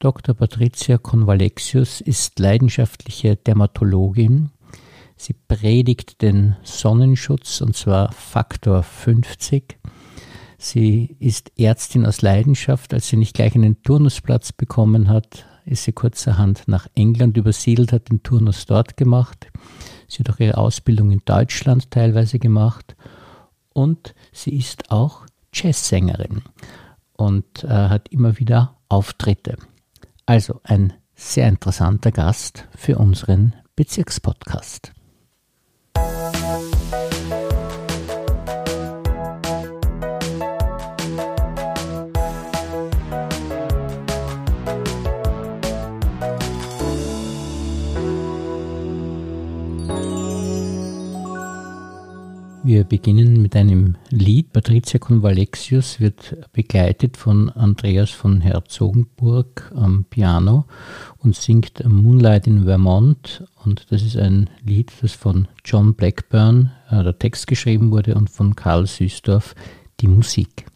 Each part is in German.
Dr. Patricia Convalexius ist leidenschaftliche Dermatologin. Sie predigt den Sonnenschutz und zwar Faktor 50. Sie ist Ärztin aus Leidenschaft. Als sie nicht gleich einen Turnusplatz bekommen hat, ist sie kurzerhand nach England übersiedelt, hat den Turnus dort gemacht. Sie hat auch ihre Ausbildung in Deutschland teilweise gemacht und sie ist auch Jazzsängerin und äh, hat immer wieder Auftritte. Also ein sehr interessanter Gast für unseren Bezirkspodcast. Wir beginnen mit einem Lied. Patricia Convalexius wird begleitet von Andreas von Herzogenburg am Piano und singt Moonlight in Vermont. Und das ist ein Lied, das von John Blackburn äh, der Text geschrieben wurde und von Karl Süßdorf die Musik.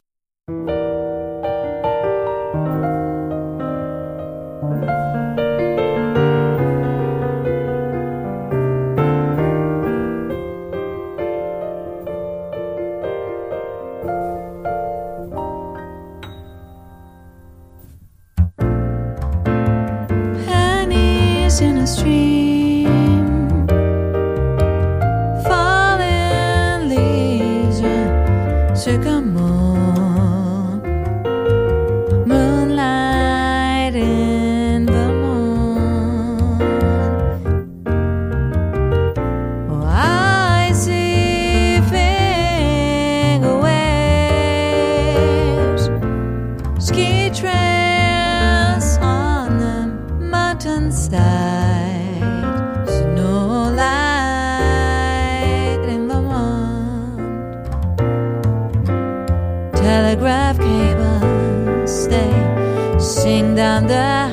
in a stream.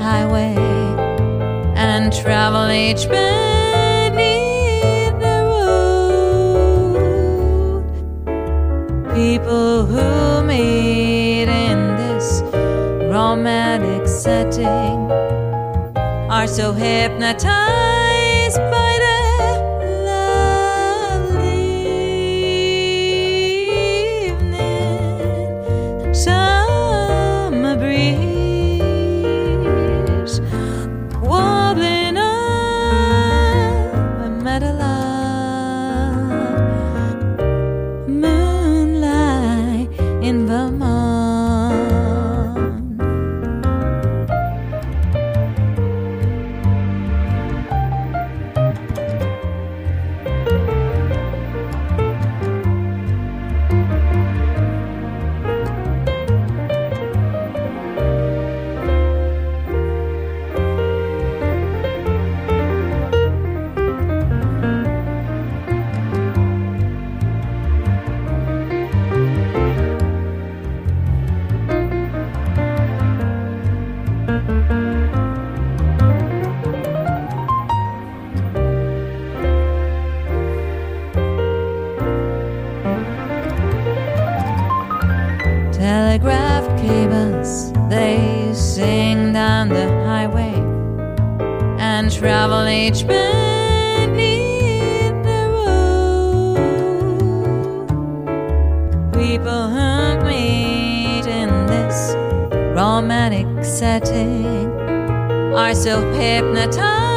highway and travel each beneath the road. People who meet in this romantic setting are so hypnotized. travel each beneath the roof. People who meet in this romantic setting are so hypnotized.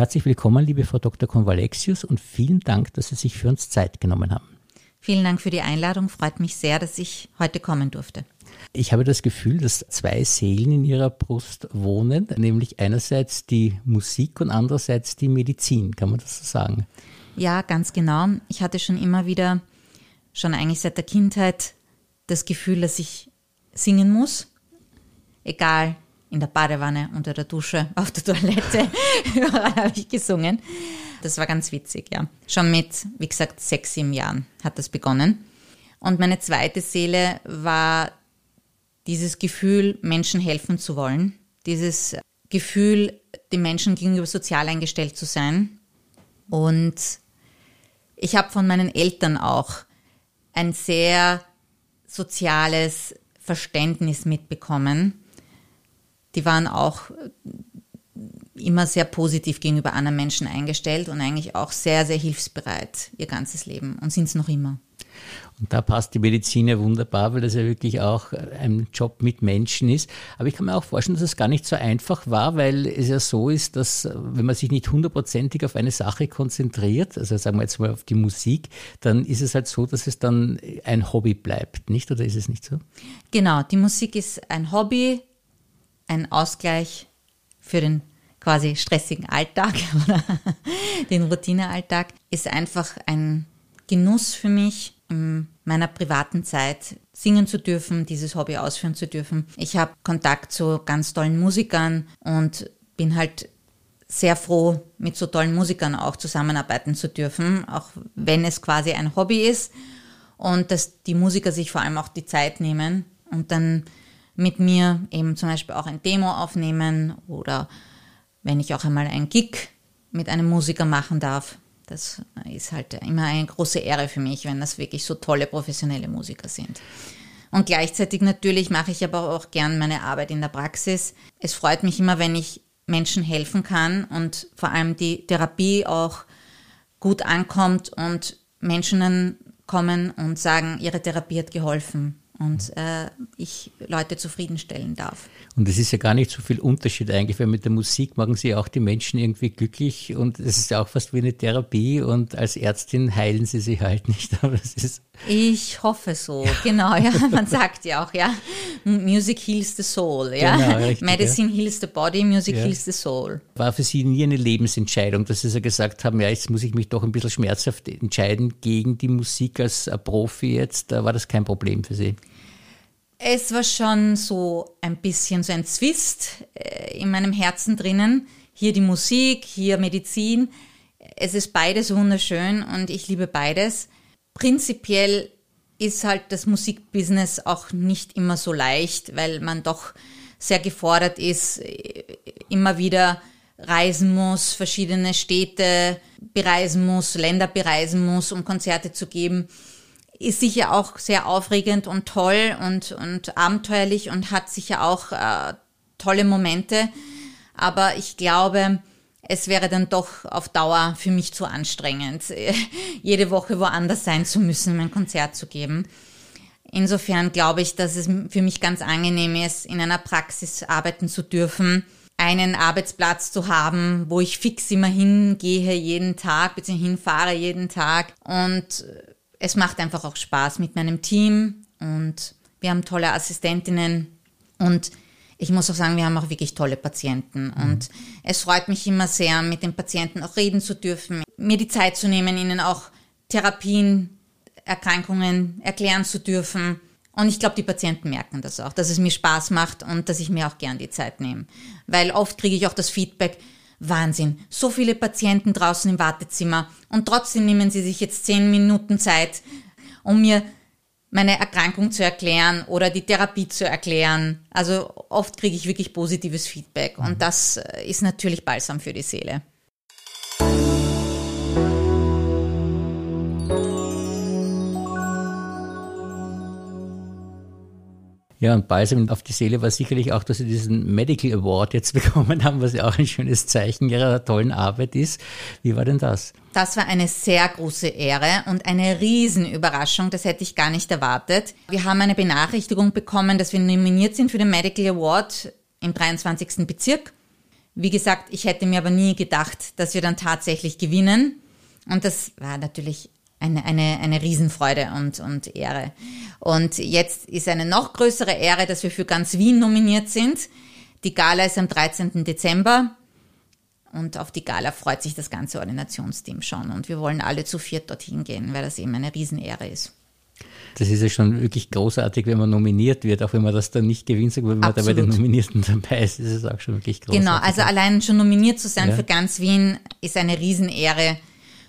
Herzlich willkommen, liebe Frau Dr. Konvalexius, und vielen Dank, dass Sie sich für uns Zeit genommen haben. Vielen Dank für die Einladung. Freut mich sehr, dass ich heute kommen durfte. Ich habe das Gefühl, dass zwei Seelen in Ihrer Brust wohnen, nämlich einerseits die Musik und andererseits die Medizin. Kann man das so sagen? Ja, ganz genau. Ich hatte schon immer wieder, schon eigentlich seit der Kindheit, das Gefühl, dass ich singen muss. Egal, in der Badewanne, unter der Dusche, auf der Toilette, überall habe ich gesungen. Das war ganz witzig, ja. Schon mit, wie gesagt, sechs, sieben Jahren hat das begonnen. Und meine zweite Seele war dieses Gefühl, Menschen helfen zu wollen, dieses Gefühl, dem Menschen gegenüber sozial eingestellt zu sein. Und ich habe von meinen Eltern auch ein sehr soziales Verständnis mitbekommen. Die waren auch immer sehr positiv gegenüber anderen Menschen eingestellt und eigentlich auch sehr, sehr hilfsbereit ihr ganzes Leben und sind es noch immer. Und da passt die Medizin ja wunderbar, weil das ja wirklich auch ein Job mit Menschen ist. Aber ich kann mir auch vorstellen, dass es gar nicht so einfach war, weil es ja so ist, dass wenn man sich nicht hundertprozentig auf eine Sache konzentriert, also sagen wir jetzt mal auf die Musik, dann ist es halt so, dass es dann ein Hobby bleibt, nicht? Oder ist es nicht so? Genau, die Musik ist ein Hobby, ein Ausgleich für den quasi stressigen Alltag oder den Routinealltag, ist einfach ein Genuss für mich, in meiner privaten Zeit singen zu dürfen, dieses Hobby ausführen zu dürfen. Ich habe Kontakt zu ganz tollen Musikern und bin halt sehr froh, mit so tollen Musikern auch zusammenarbeiten zu dürfen, auch wenn es quasi ein Hobby ist und dass die Musiker sich vor allem auch die Zeit nehmen und dann mit mir eben zum Beispiel auch ein Demo aufnehmen oder wenn ich auch einmal ein Gig mit einem Musiker machen darf, das ist halt immer eine große Ehre für mich, wenn das wirklich so tolle professionelle Musiker sind. Und gleichzeitig natürlich mache ich aber auch gern meine Arbeit in der Praxis. Es freut mich immer, wenn ich Menschen helfen kann und vor allem die Therapie auch gut ankommt und Menschen kommen und sagen, ihre Therapie hat geholfen und äh, ich Leute zufriedenstellen darf. Und es ist ja gar nicht so viel Unterschied eigentlich, weil mit der Musik machen sie auch die Menschen irgendwie glücklich und es ist ja auch fast wie eine Therapie und als Ärztin heilen sie sich halt nicht. Aber es ist ich hoffe so, genau, ja. Man sagt ja auch, ja, Music heals the soul, ja. Genau, richtig, Medicine ja. heals the body, Music ja. heals the soul. War für Sie nie eine Lebensentscheidung, dass Sie so gesagt haben, ja, jetzt muss ich mich doch ein bisschen schmerzhaft entscheiden gegen die Musik als Profi jetzt. War das kein Problem für Sie? Es war schon so ein bisschen so ein Zwist äh, in meinem Herzen drinnen. Hier die Musik, hier Medizin. Es ist beides wunderschön und ich liebe beides. Prinzipiell ist halt das Musikbusiness auch nicht immer so leicht, weil man doch sehr gefordert ist, immer wieder reisen muss, verschiedene Städte bereisen muss, Länder bereisen muss, um Konzerte zu geben ist sicher auch sehr aufregend und toll und, und abenteuerlich und hat sicher auch äh, tolle Momente. Aber ich glaube, es wäre dann doch auf Dauer für mich zu anstrengend, jede Woche woanders sein zu müssen, mein Konzert zu geben. Insofern glaube ich, dass es für mich ganz angenehm ist, in einer Praxis arbeiten zu dürfen, einen Arbeitsplatz zu haben, wo ich fix immer hingehe jeden Tag, beziehungsweise hinfahre jeden Tag und es macht einfach auch Spaß mit meinem Team und wir haben tolle Assistentinnen und ich muss auch sagen, wir haben auch wirklich tolle Patienten mhm. und es freut mich immer sehr, mit den Patienten auch reden zu dürfen, mir die Zeit zu nehmen, ihnen auch Therapien, Erkrankungen erklären zu dürfen. Und ich glaube, die Patienten merken das auch, dass es mir Spaß macht und dass ich mir auch gern die Zeit nehme. Weil oft kriege ich auch das Feedback, Wahnsinn. So viele Patienten draußen im Wartezimmer und trotzdem nehmen sie sich jetzt zehn Minuten Zeit, um mir meine Erkrankung zu erklären oder die Therapie zu erklären. Also oft kriege ich wirklich positives Feedback und mhm. das ist natürlich balsam für die Seele. Ja, und Balsam auf die Seele war sicherlich auch, dass Sie diesen Medical Award jetzt bekommen haben, was ja auch ein schönes Zeichen Ihrer tollen Arbeit ist. Wie war denn das? Das war eine sehr große Ehre und eine Riesenüberraschung. Das hätte ich gar nicht erwartet. Wir haben eine Benachrichtigung bekommen, dass wir nominiert sind für den Medical Award im 23. Bezirk. Wie gesagt, ich hätte mir aber nie gedacht, dass wir dann tatsächlich gewinnen. Und das war natürlich eine, eine, eine Riesenfreude und, und Ehre. Und jetzt ist eine noch größere Ehre, dass wir für ganz Wien nominiert sind. Die Gala ist am 13. Dezember. Und auf die Gala freut sich das ganze Ordinationsteam schon. Und wir wollen alle zu viert dorthin gehen, weil das eben eine Riesenehre ist. Das ist ja schon wirklich großartig, wenn man nominiert wird, auch wenn man das dann nicht gewinnt, aber wenn man da bei den Nominierten dabei ist, ist es auch schon wirklich großartig. Genau, also allein schon nominiert zu sein ja. für ganz Wien ist eine Riesenehre.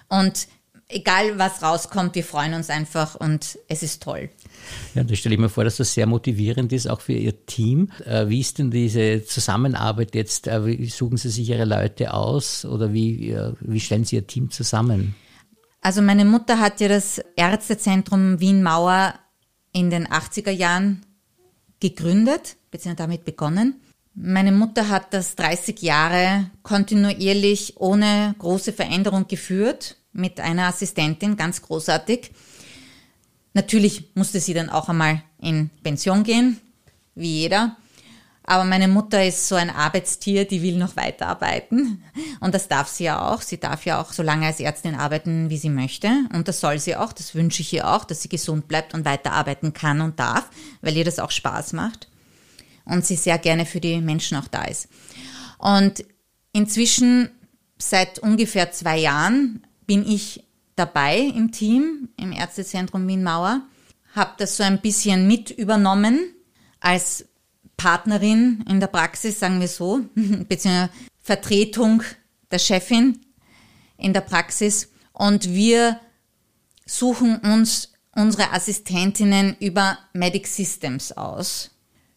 Und egal was rauskommt, wir freuen uns einfach und es ist toll. Ja, da stelle ich mir vor, dass das sehr motivierend ist, auch für Ihr Team. Äh, wie ist denn diese Zusammenarbeit jetzt? Äh, wie suchen Sie sich Ihre Leute aus oder wie, wie stellen Sie Ihr Team zusammen? Also meine Mutter hat ja das Ärztezentrum Wien-Mauer in den 80er Jahren gegründet, beziehungsweise damit begonnen. Meine Mutter hat das 30 Jahre kontinuierlich ohne große Veränderung geführt mit einer Assistentin, ganz großartig. Natürlich musste sie dann auch einmal in Pension gehen, wie jeder. Aber meine Mutter ist so ein Arbeitstier, die will noch weiterarbeiten. Und das darf sie ja auch. Sie darf ja auch so lange als Ärztin arbeiten, wie sie möchte. Und das soll sie auch. Das wünsche ich ihr auch, dass sie gesund bleibt und weiterarbeiten kann und darf, weil ihr das auch Spaß macht. Und sie sehr gerne für die Menschen auch da ist. Und inzwischen, seit ungefähr zwei Jahren, bin ich dabei im Team, im Ärztezentrum Wien-Mauer, habe das so ein bisschen mit übernommen als Partnerin in der Praxis, sagen wir so, beziehungsweise Vertretung der Chefin in der Praxis. Und wir suchen uns unsere Assistentinnen über Medic Systems aus.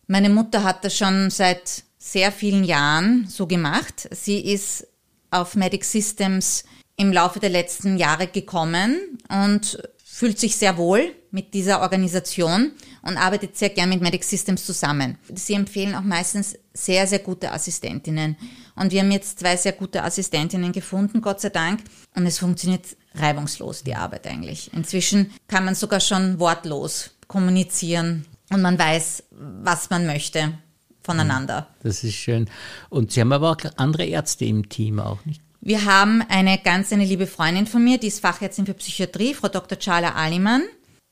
Meine Mutter hat das schon seit sehr vielen Jahren so gemacht. Sie ist auf Medic Systems im Laufe der letzten Jahre gekommen und fühlt sich sehr wohl mit dieser Organisation und arbeitet sehr gern mit Medic Systems zusammen. Sie empfehlen auch meistens sehr, sehr gute Assistentinnen. Und wir haben jetzt zwei sehr gute Assistentinnen gefunden, Gott sei Dank. Und es funktioniert reibungslos, die Arbeit eigentlich. Inzwischen kann man sogar schon wortlos kommunizieren und man weiß, was man möchte voneinander. Das ist schön. Und Sie haben aber auch andere Ärzte im Team auch, nicht? Wir haben eine ganz eine liebe Freundin von mir, die ist Fachärztin für Psychiatrie, Frau Dr. Charla Alimann.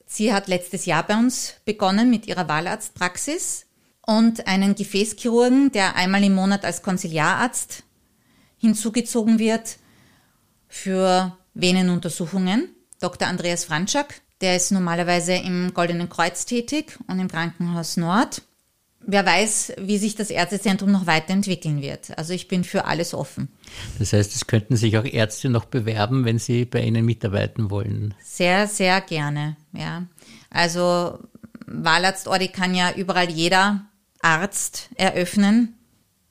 Sie hat letztes Jahr bei uns begonnen mit ihrer Wahlarztpraxis und einen Gefäßchirurgen, der einmal im Monat als Konsiliararzt hinzugezogen wird für Venenuntersuchungen. Dr. Andreas Franczak, der ist normalerweise im Goldenen Kreuz tätig und im Krankenhaus Nord wer weiß, wie sich das Ärztezentrum noch weiterentwickeln wird. Also ich bin für alles offen. Das heißt, es könnten sich auch Ärzte noch bewerben, wenn sie bei Ihnen mitarbeiten wollen. Sehr, sehr gerne, ja. Also Wahlarztordi kann ja überall jeder Arzt eröffnen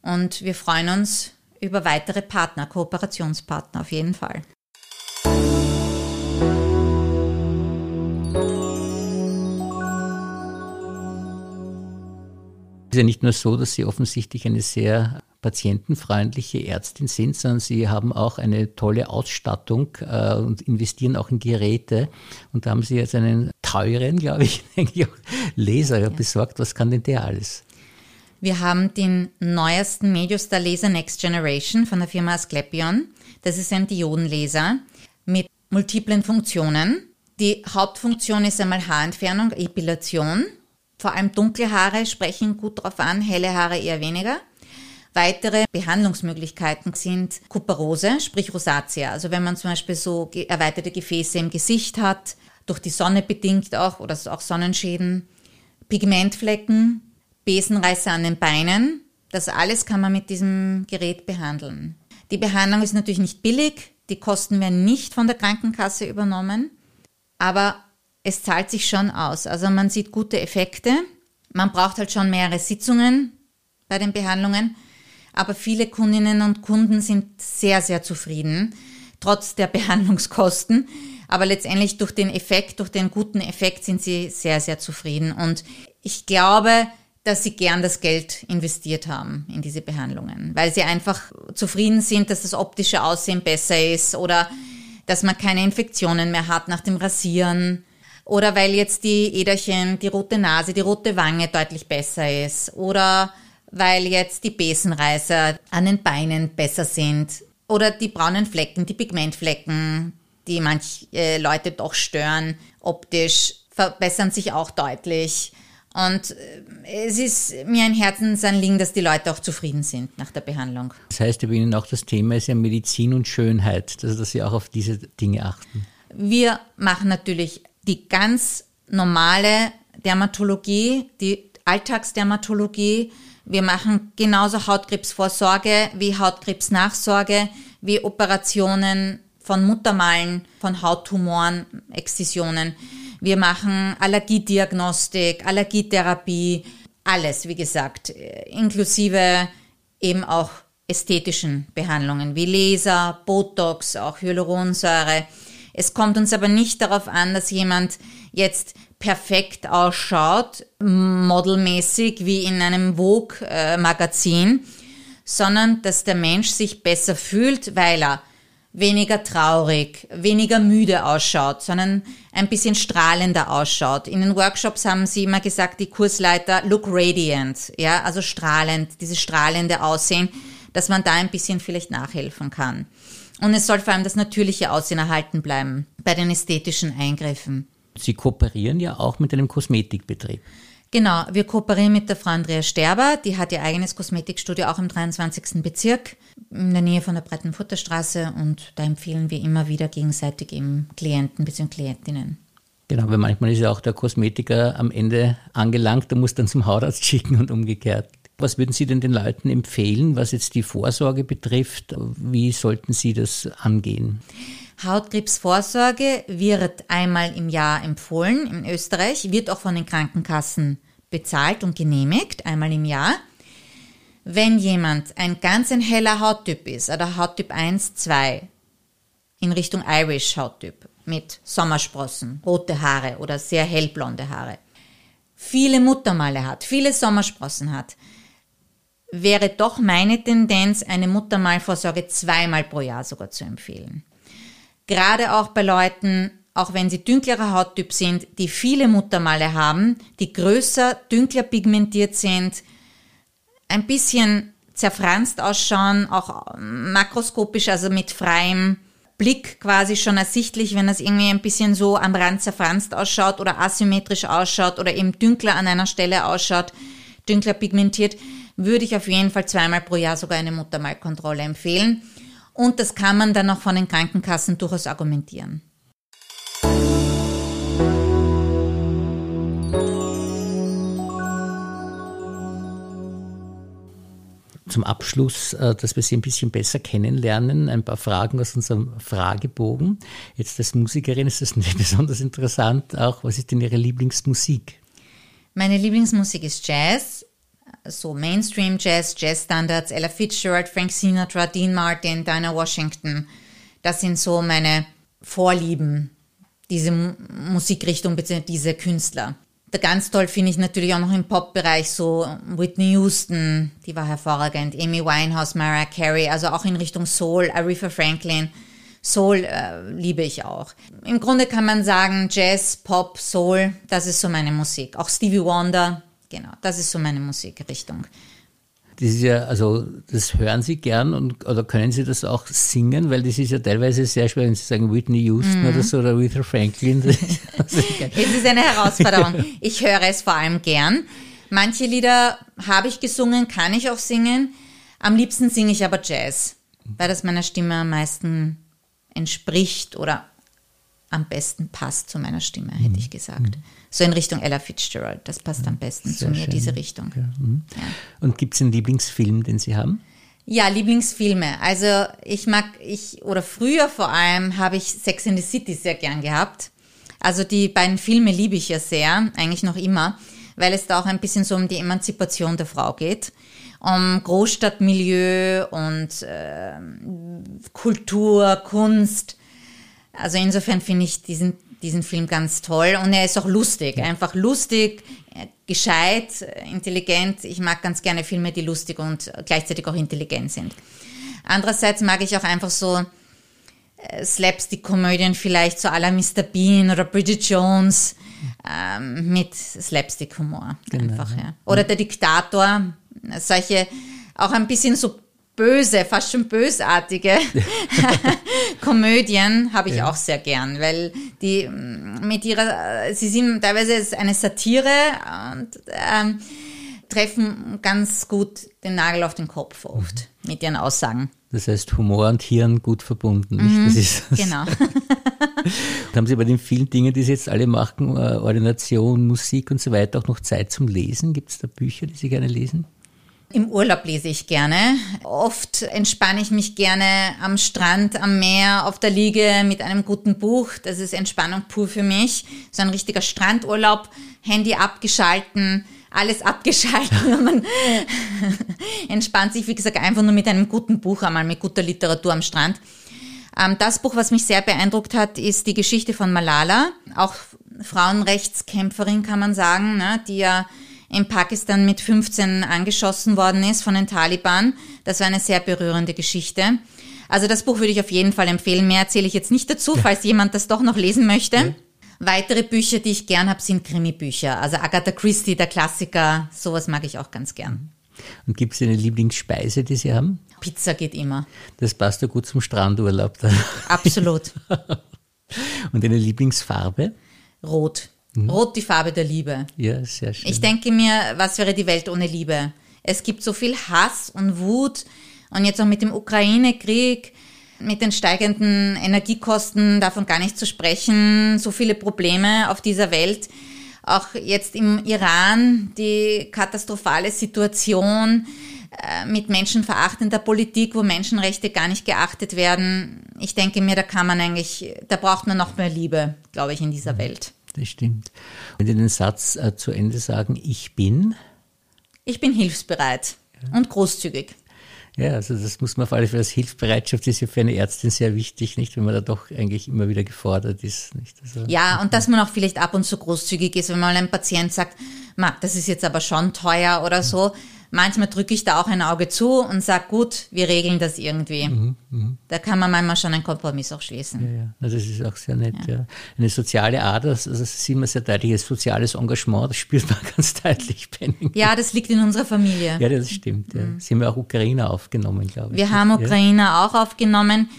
und wir freuen uns über weitere Partner, Kooperationspartner auf jeden Fall. Ist ja nicht nur so, dass Sie offensichtlich eine sehr patientenfreundliche Ärztin sind, sondern Sie haben auch eine tolle Ausstattung äh, und investieren auch in Geräte. Und da haben Sie jetzt einen teuren, glaube ich, Laser ja. besorgt. Was kann denn der alles? Wir haben den neuesten Mediostar Laser Next Generation von der Firma Asklepion. Das ist ein Diodenlaser mit multiplen Funktionen. Die Hauptfunktion ist einmal Haarentfernung, Epilation vor allem dunkle Haare sprechen gut darauf an, helle Haare eher weniger. Weitere Behandlungsmöglichkeiten sind Kuperose, sprich Rosatia. Also wenn man zum Beispiel so erweiterte Gefäße im Gesicht hat, durch die Sonne bedingt auch oder auch Sonnenschäden, Pigmentflecken, Besenreißer an den Beinen, das alles kann man mit diesem Gerät behandeln. Die Behandlung ist natürlich nicht billig, die Kosten werden nicht von der Krankenkasse übernommen, aber es zahlt sich schon aus. Also man sieht gute Effekte. Man braucht halt schon mehrere Sitzungen bei den Behandlungen. Aber viele Kundinnen und Kunden sind sehr, sehr zufrieden, trotz der Behandlungskosten. Aber letztendlich durch den Effekt, durch den guten Effekt sind sie sehr, sehr zufrieden. Und ich glaube, dass sie gern das Geld investiert haben in diese Behandlungen, weil sie einfach zufrieden sind, dass das optische Aussehen besser ist oder dass man keine Infektionen mehr hat nach dem Rasieren oder weil jetzt die Äderchen, die rote Nase, die rote Wange deutlich besser ist. Oder weil jetzt die Besenreißer an den Beinen besser sind. Oder die braunen Flecken, die Pigmentflecken die manche äh, Leute doch stören, optisch, verbessern sich auch deutlich. Und äh, es ist mir ein Herzensanliegen, dass die Leute auch zufrieden sind nach der Behandlung. Das heißt, bei Ihnen auch das Thema ist ja Medizin und Schönheit, also dass Sie auch auf diese Dinge achten. Wir machen natürlich die ganz normale Dermatologie, die Alltagsdermatologie. Wir machen genauso Hautkrebsvorsorge wie Hautkrebsnachsorge, wie Operationen von Muttermalen, von Hauttumoren, Exzisionen. Wir machen Allergiediagnostik, Allergietherapie, alles, wie gesagt, inklusive eben auch ästhetischen Behandlungen wie Laser, Botox, auch Hyaluronsäure. Es kommt uns aber nicht darauf an, dass jemand jetzt perfekt ausschaut, modelmäßig wie in einem Vogue-Magazin, sondern dass der Mensch sich besser fühlt, weil er weniger traurig, weniger müde ausschaut, sondern ein bisschen strahlender ausschaut. In den Workshops haben sie immer gesagt, die Kursleiter, look radiant, ja, also strahlend, dieses strahlende Aussehen, dass man da ein bisschen vielleicht nachhelfen kann. Und es soll vor allem das natürliche Aussehen erhalten bleiben bei den ästhetischen Eingriffen. Sie kooperieren ja auch mit einem Kosmetikbetrieb. Genau, wir kooperieren mit der Frau Andrea Sterber, die hat ihr eigenes Kosmetikstudio auch im 23. Bezirk in der Nähe von der Breitenfutterstraße und da empfehlen wir immer wieder gegenseitig eben Klienten bzw. Klientinnen. Genau, weil manchmal ist ja auch der Kosmetiker am Ende angelangt, der muss dann zum Hautarzt schicken und umgekehrt. Was würden Sie denn den Leuten empfehlen, was jetzt die Vorsorge betrifft? Wie sollten Sie das angehen? Hautkrebsvorsorge wird einmal im Jahr empfohlen in Österreich, wird auch von den Krankenkassen bezahlt und genehmigt, einmal im Jahr. Wenn jemand ein ganz ein heller Hauttyp ist, oder Hauttyp 1, 2, in Richtung Irish Hauttyp, mit Sommersprossen, rote Haare oder sehr hellblonde Haare, viele Muttermale hat, viele Sommersprossen hat, wäre doch meine Tendenz, eine Muttermalvorsorge zweimal pro Jahr sogar zu empfehlen. Gerade auch bei Leuten, auch wenn sie dünklerer Hauttyp sind, die viele Muttermale haben, die größer, dünkler pigmentiert sind, ein bisschen zerfranst ausschauen, auch makroskopisch, also mit freiem Blick quasi schon ersichtlich, wenn das irgendwie ein bisschen so am Rand zerfranst ausschaut oder asymmetrisch ausschaut oder eben dünkler an einer Stelle ausschaut, dünkler pigmentiert, würde ich auf jeden Fall zweimal pro Jahr sogar eine Muttermalkontrolle empfehlen. Und das kann man dann auch von den Krankenkassen durchaus argumentieren. Zum Abschluss, äh, dass wir Sie ein bisschen besser kennenlernen, ein paar Fragen aus unserem Fragebogen. Jetzt als Musikerin ist das nicht besonders interessant. Auch, was ist denn Ihre Lieblingsmusik? Meine Lieblingsmusik ist Jazz so Mainstream Jazz, Jazz Standards, Ella Fitzgerald, Frank Sinatra, Dean Martin, Dinah Washington. Das sind so meine Vorlieben, diese Musikrichtung bzw. diese Künstler. Ganz toll finde ich natürlich auch noch im Pop-Bereich so Whitney Houston, die war hervorragend, Amy Winehouse, Mariah Carey, also auch in Richtung Soul, Aretha Franklin. Soul äh, liebe ich auch. Im Grunde kann man sagen, Jazz, Pop, Soul, das ist so meine Musik. Auch Stevie Wonder, Genau, das ist so meine Musikrichtung. Das ist ja, also das hören Sie gern und oder können Sie das auch singen, weil das ist ja teilweise sehr schwer, wenn Sie sagen Whitney Houston mhm. oder so oder Aretha Franklin. es ist eine Herausforderung. Ich höre es vor allem gern. Manche Lieder habe ich gesungen, kann ich auch singen. Am liebsten singe ich aber Jazz, weil das meiner Stimme am meisten entspricht oder am besten passt zu meiner Stimme, hätte ich gesagt. Mhm. So in Richtung Ella Fitzgerald, das passt am besten Sehr zu mir, schön. diese Richtung. Ja. Mhm. Ja. Und gibt es einen Lieblingsfilm, den Sie haben? Ja, Lieblingsfilme. Also ich mag, ich, oder früher vor allem habe ich Sex in the City sehr gern gehabt. Also die beiden Filme liebe ich ja sehr, eigentlich noch immer, weil es da auch ein bisschen so um die Emanzipation der Frau geht um Großstadtmilieu und äh, Kultur, Kunst. Also insofern finde ich diesen, diesen Film ganz toll und er ist auch lustig, einfach lustig, gescheit, intelligent. Ich mag ganz gerne Filme, die lustig und gleichzeitig auch intelligent sind. Andererseits mag ich auch einfach so äh, Slapstick-Komödien vielleicht so à la Mr. Bean oder Bridget Jones ähm, mit Slapstick-Humor genau, einfach. Ja. Oder der Diktator, solche auch ein bisschen so böse, fast schon bösartige Komödien habe ich ja. auch sehr gern, weil die mm, mit ihrer, sie sind teilweise eine Satire und ähm, treffen ganz gut den Nagel auf den Kopf oft mhm. mit ihren Aussagen. Das heißt Humor und Hirn gut verbunden. Mhm, das ist das. Genau. haben Sie bei den vielen Dingen, die Sie jetzt alle machen, äh, Ordination, Musik und so weiter, auch noch Zeit zum Lesen? Gibt es da Bücher, die Sie gerne lesen? Im Urlaub lese ich gerne. Oft entspanne ich mich gerne am Strand, am Meer, auf der Liege mit einem guten Buch. Das ist Entspannung pur für mich. So ein richtiger Strandurlaub, Handy abgeschalten, alles abgeschalten. Man entspannt sich, wie gesagt, einfach nur mit einem guten Buch, einmal mit guter Literatur am Strand. Ähm, das Buch, was mich sehr beeindruckt hat, ist die Geschichte von Malala, auch Frauenrechtskämpferin kann man sagen, ne, die ja in Pakistan mit 15 angeschossen worden ist von den Taliban. Das war eine sehr berührende Geschichte. Also das Buch würde ich auf jeden Fall empfehlen. Mehr erzähle ich jetzt nicht dazu, falls jemand das doch noch lesen möchte. Weitere Bücher, die ich gern habe, sind Krimi-Bücher. Also Agatha Christie, der Klassiker, sowas mag ich auch ganz gern. Und gibt es eine Lieblingsspeise, die Sie haben? Pizza geht immer. Das passt ja gut zum Strandurlaub. Absolut. Und eine Lieblingsfarbe? Rot. Mhm. Rot die Farbe der Liebe. Ja, sehr schön. Ich denke mir, was wäre die Welt ohne Liebe? Es gibt so viel Hass und Wut und jetzt auch mit dem Ukraine-Krieg, mit den steigenden Energiekosten, davon gar nicht zu sprechen, so viele Probleme auf dieser Welt. Auch jetzt im Iran die katastrophale Situation äh, mit menschenverachtender Politik, wo Menschenrechte gar nicht geachtet werden. Ich denke mir, da kann man eigentlich, da braucht man noch mehr Liebe, glaube ich, in dieser mhm. Welt das stimmt. Wenn Sie den Satz äh, zu Ende sagen, ich bin? Ich bin hilfsbereit ja. und großzügig. Ja, also das muss man auf alle Fälle als Hilfsbereitschaft ist ja für eine Ärztin sehr wichtig, nicht, wenn man da doch eigentlich immer wieder gefordert ist, nicht? Also, ja, und dass man auch vielleicht ab und zu großzügig ist, wenn mal ein Patient sagt, Ma, das ist jetzt aber schon teuer oder so, Manchmal drücke ich da auch ein Auge zu und sage, gut, wir regeln das irgendwie. Mhm, mh. Da kann man manchmal schon einen Kompromiss auch schließen. Ja, ja. das ist auch sehr nett. Ja. ja. Eine soziale Ader, also das sieht man sehr deutlich, ein soziales Engagement, das spürt man ganz deutlich. Benning. Ja, das liegt in unserer Familie. Ja, das stimmt. Ja. Mhm. Sie haben ja auch Ukrainer aufgenommen, glaube ich. Wir haben Ukrainer auch aufgenommen.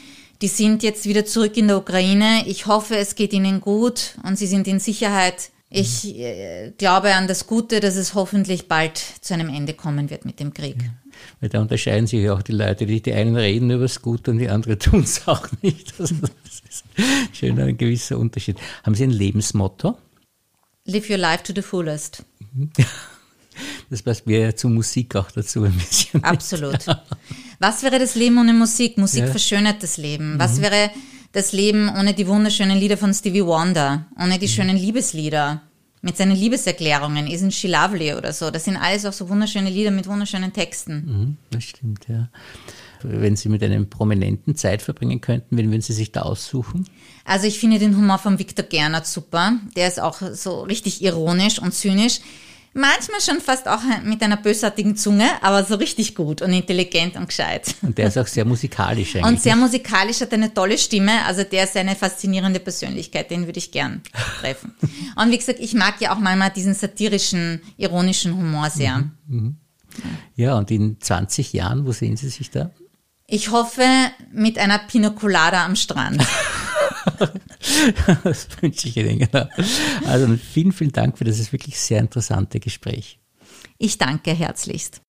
Die sind jetzt wieder zurück in der Ukraine. Ich hoffe, es geht ihnen gut und sie sind in Sicherheit. Ich äh, glaube an das Gute, dass es hoffentlich bald zu einem Ende kommen wird mit dem Krieg. Ja. Weil da unterscheiden sich ja auch die Leute, die, die einen reden über das Gute und die anderen tun es auch nicht. Also das ist schon ein gewisser Unterschied. Haben Sie ein Lebensmotto? Live your life to the fullest. Das passt mir zur Musik auch dazu ein bisschen. Absolut. Was wäre das Leben ohne Musik? Musik ja. verschönert das Leben. Was mhm. wäre das Leben ohne die wunderschönen Lieder von Stevie Wonder, ohne die mhm. schönen Liebeslieder mit seinen Liebeserklärungen, Isn't She Lovely oder so. Das sind alles auch so wunderschöne Lieder mit wunderschönen Texten. Mhm, das stimmt, ja. Wenn Sie mit einem Prominenten Zeit verbringen könnten, wen würden Sie sich da aussuchen? Also ich finde den Humor von Victor Gernert super. Der ist auch so richtig ironisch und zynisch. Manchmal schon fast auch mit einer bösartigen Zunge, aber so richtig gut und intelligent und gescheit. Und der ist auch sehr musikalisch eigentlich. Und sehr musikalisch, hat eine tolle Stimme. Also der ist eine faszinierende Persönlichkeit, den würde ich gern treffen. und wie gesagt, ich mag ja auch manchmal diesen satirischen, ironischen Humor sehr. Mhm, mhm. Ja, und in 20 Jahren, wo sehen Sie sich da? Ich hoffe mit einer Pinoculada am Strand. das wünsche ich Ihnen, genau. Also vielen, vielen Dank für das wirklich sehr interessante Gespräch. Ich danke herzlichst.